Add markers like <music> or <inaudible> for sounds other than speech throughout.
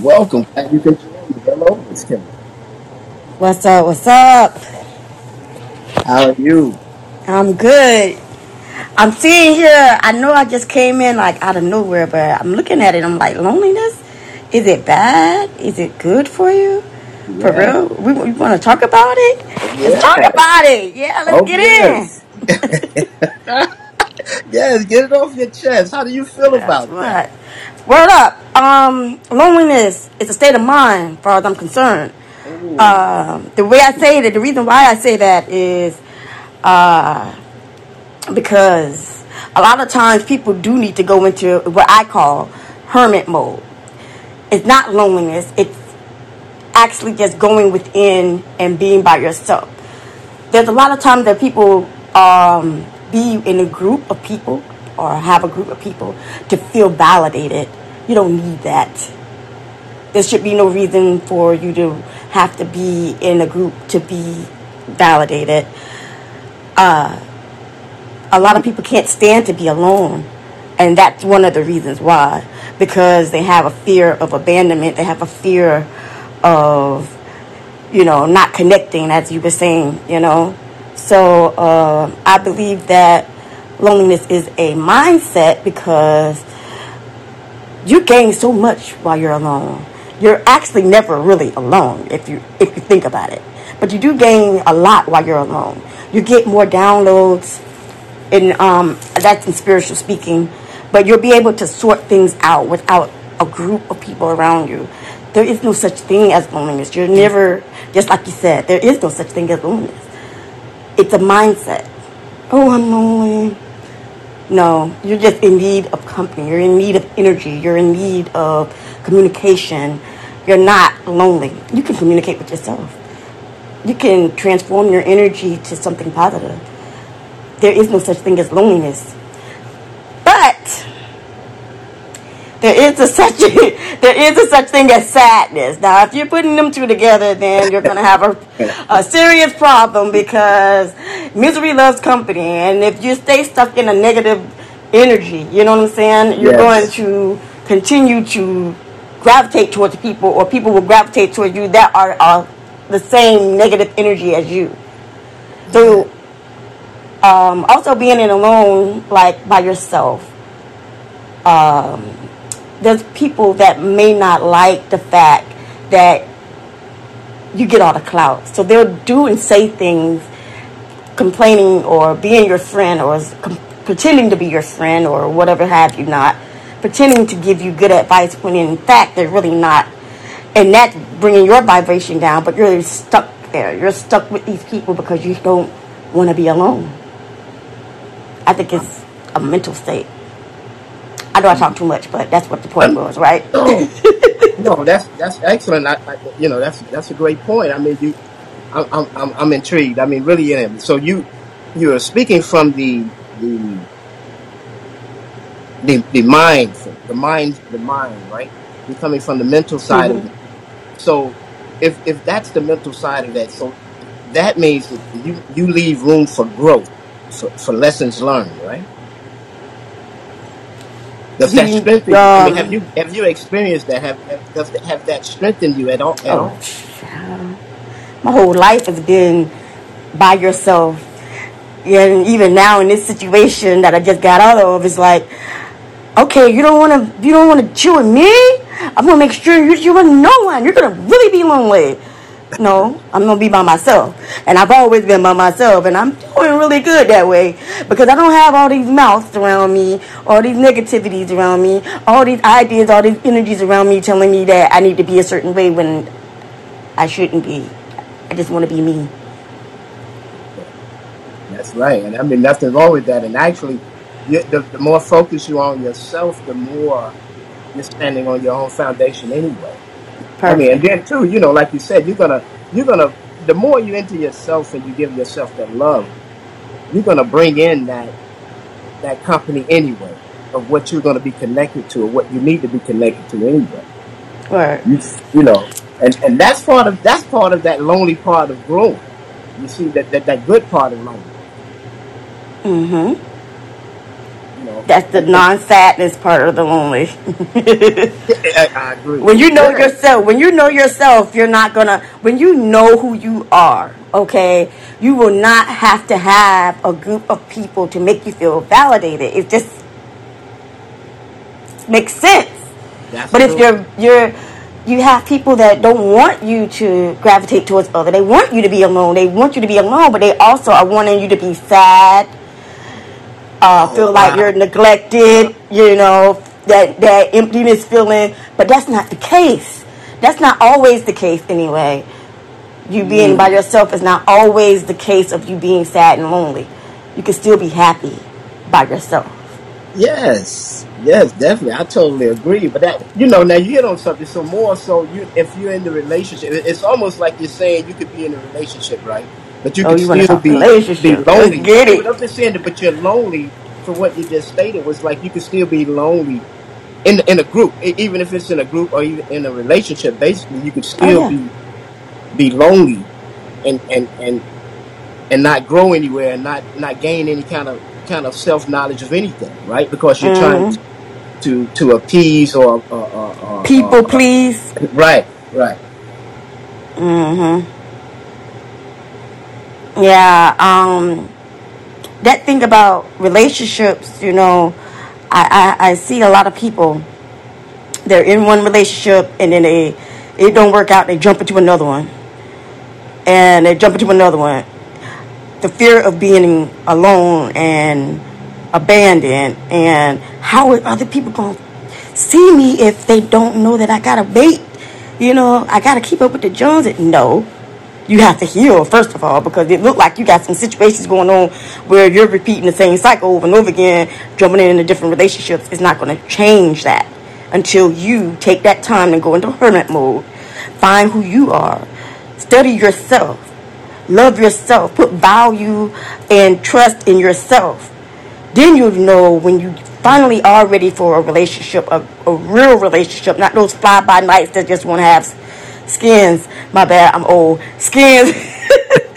Welcome. Glad you can join me. Hello, Miss Kim. What's up? What's up? How are you? I'm good. I'm seeing here. I know I just came in like out of nowhere, but I'm looking at it. I'm like, loneliness. Is it bad? Is it good for you? For Yeah. real? We, we want to talk about it. Let's talk about it. Yeah, let's Oh, get in. yes. <laughs> <laughs> yes, get it off your chest. How do you feel That's about that? what. Word up. Um, loneliness is a state of mind, far as I'm concerned. Um, the way I say that, the reason why I say that is uh, because a lot of times people do need to go into what I call hermit mode. It's not loneliness, it's actually just going within and being by yourself. There's a lot of times that people um, be in a group of people or have a group of people to feel validated. You don't need that. There should be no reason for you to have to be in a group to be validated. a lot of people can't stand to be alone. And that's one of the reasons why. Because they have a fear of abandonment. They have a fear of, you know, not connecting, as you were saying, you know. So uh, I believe that loneliness is a mindset because you gain so much while you're alone. You're actually never really alone if you if you think about it. But you do gain a lot while you're alone. You get more downloads and um, that's in spiritual speaking. But you'll be able to sort things out without a group of people around you. There is no such thing as loneliness. You're never, just like you said, there is no such thing as loneliness. It's a mindset. Oh, I'm lonely. No, you're just in need of company. You're in need of energy. You're in need of communication. You're not lonely. You can communicate with yourself. You can transform your energy to something positive. There is no such thing as loneliness. But there is a such <laughs> there is a such thing as sadness. Now, if you're putting them two together, then you're gonna have a, a serious problem because misery loves company, and if you stay stuck in a negative energy, you know what I'm saying, you're going to continue to gravitate towards people, or people will gravitate towards you that are, are the same negative energy as you. So, um, also being in alone, like by yourself there's people that may not like the fact that you get all the clout. So they'll do and say things complaining or being your friend or com- pretending to be your friend or whatever have you not. Pretending to give you good advice when in fact they're really not. And that's bringing your vibration down, but you're stuck there. You're stuck with these people because you don't want to be alone. I think it's a mental state. I know I talk too much, but that's what the point was, right? <coughs> no, <laughs> no, that's that's excellent. I, I, you know, that's that's a great point. I mean, you, I'm I'm I'm I'm intrigued. I mean, really am. So you you are speaking from the the the, the mind, the mind, the mind, right? You're coming from the mental side of hmm it. So if if that's the mental side of that, so that means that you you leave room for growth, for, for lessons learned, right? Does that strengthen you? I mean, have you have you experienced that? Have, have does that, have that strengthened you at all? At oh, all? child. my whole life has been by yourself. And even now in this situation that I just got out of, it's like, okay, you don't want to, you don't want to chew with me. I'm gonna make sure you chill with no one. You're gonna really be lonely. No, I'm gonna be by myself, and I've always been by myself, and I'm doing really good that way because I don't have all these mouths around me, all these negativities around me, all these ideas, all these energies around me telling me that I need to be a certain way when I shouldn't be. I just want to be me. That's right, and I mean nothing wrong with that. And actually, you, the, the more focus you are on yourself, the more you're standing on your own foundation anyway. I mean, and then too, you know, like you said, you're gonna you're gonna the more you into yourself and you give yourself that love, you're gonna bring in that that company anyway of what you're gonna be connected to or what you need to be connected to anyway. Word. You you know, and and that's part of that's part of that lonely part of growing. You see that that, that good part of loneliness. Mm-hmm. That's the non-sadness part of the lonely. I, agree. when you know yourself, when you know yourself, you're not gonna. When you know who you are, okay, you will not have to have a group of people to make you feel validated. It just makes sense. That's But if you're you're you have people that don't want you to gravitate towards other. They want you to be alone. They want you to be alone, but they also are wanting you to be sad, uh, Oh feel like wow. you're neglected, you know, that that emptiness feeling. But that's not the case. That's not always the case anyway. You being by Mm. yourself is not always the case of you being sad and lonely. You can still be happy by yourself. Yes, yes, definitely. I totally agree. But that, you know, now you hit on something. So more so, you if you're in the relationship, it's almost like you're saying you could be in a relationship, right? But you Oh, could you want to still talk be be relationship? Let's lonely. get it. but I'm just saying that. But you're lonely for what you just stated was like you could still be lonely in in a group, E- even if it's in a group or even in a relationship. Basically, you could Oh still yeah. be be lonely and and and and not grow anywhere and not not gain any kind of kind of self knowledge of anything, right? Because you're trying hmm to to appease or, or, or, or, People or, or please. right, right. Yeah. Um. That thing about relationships, you know, I, I I see a lot of people. They're in one relationship and then they it don't work out. They jump into another one and they jump into another one. The fear of being alone and abandoned and how are other people going to see me if they don't know that I gotta bait? You know, I got to keep up with the Joneses. No, you have to heal first of all because it looked like you got some situations going on where you're repeating the same cycle over and over again, jumping in into different relationships. It's not going to change that until you take that time and go into hermit mode, find who you are, study yourself, love yourself, put value and trust in yourself. Then you'll know when you finally are ready for a relationship, a, a real relationship, not those fly by nights that just want to have skins. My bad, I'm old. Skins. <laughs>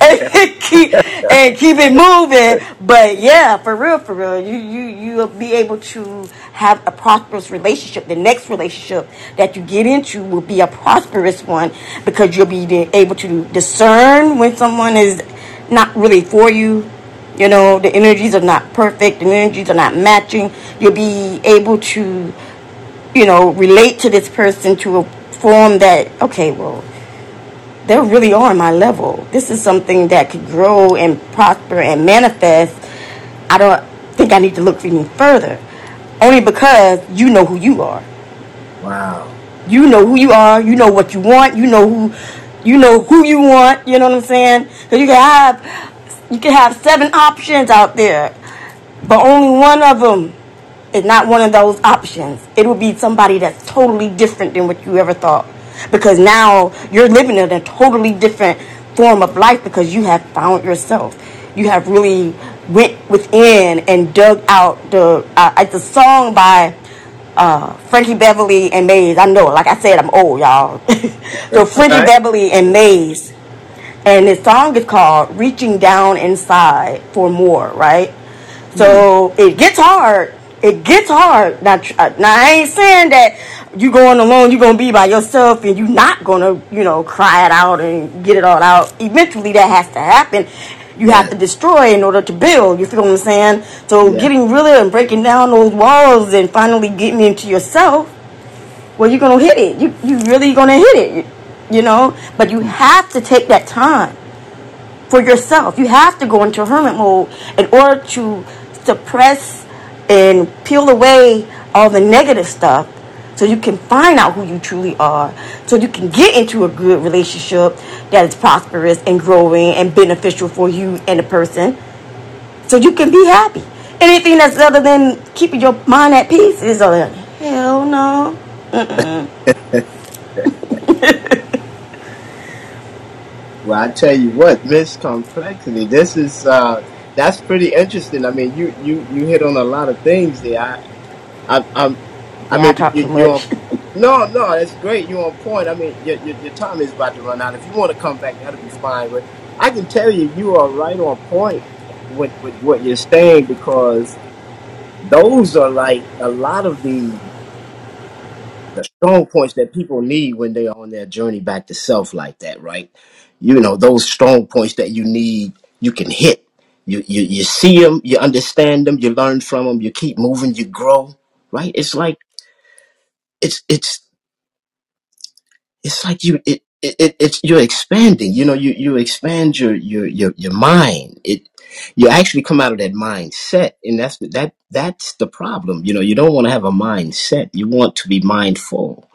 and keep and keep it moving. But yeah, for real, for real, you you you'll be able to have a prosperous relationship. The next relationship that you get into will be a prosperous one because you'll be able to discern when someone is not really for you. You know, the energies are not perfect, the energies are not matching. You'll be able to, you know, relate to this person to a form that, okay, well, they really are my level. This is something that could grow and prosper and manifest. I don't think I need to look for any further. Only because you know who you are. Wow. You know who you are. You know what you want. You know who, you know who you want. You know what I'm saying? Because you can have, you can have seven options out there, but only one of them is not one of those options. It will be somebody that's totally different than what you ever thought. Because now you're living in a totally different form of life because you have found yourself. You have really went within and dug out the uh, it's a song by uh, Frankie Beverly and Maze. I know, like I said, I'm old, y'all. <laughs> so Frankie. Beverly and Maze, and the song is called "Reaching Down Inside for More." Right? So it gets hard. It gets hard. Now, uh, now I ain't saying that you going alone, you're gonna be by yourself, and you're not gonna, you know, cry it out and get it all out. Eventually, that has to happen. You have to destroy in order to build. You feel what I'm saying? So Yeah. getting of and breaking down those walls and finally getting into yourself well you're gonna hit it you you really gonna hit it you know but you have to take that time for yourself you have to go into hermit mode in order to suppress and peel away all the negative stuff so you can find out who you truly are so you can get into a good relationship that is prosperous and growing and beneficial for you and the person so you can be happy. Anything that's other than keeping your mind at peace is a hell no. <laughs> Well, I tell you what, Miss Complexity, this is uh, that's pretty interesting. I mean, you you you hit on a lot of things there. I, I I'm, I yeah i mean, talk you, too you're on, no, no, that's great. You're on point. I mean, your, your your time is about to run out. If you want to come back, that'll be fine. But I can tell you, you are right on point with with what you're saying because those are like a lot of the the strong points that people need when they're on their journey back to self like that, right? You know, those strong points that you need, you can hit. You you you see them, you understand them, you learn from them, you keep moving, you grow, right? It's like it's it's it's like you it, it, it it's you're expanding you know you you expand your your your, your mind it you actually come out of that mindset and that's that that's the problem you know you don't want to have a mindset you want to be mindful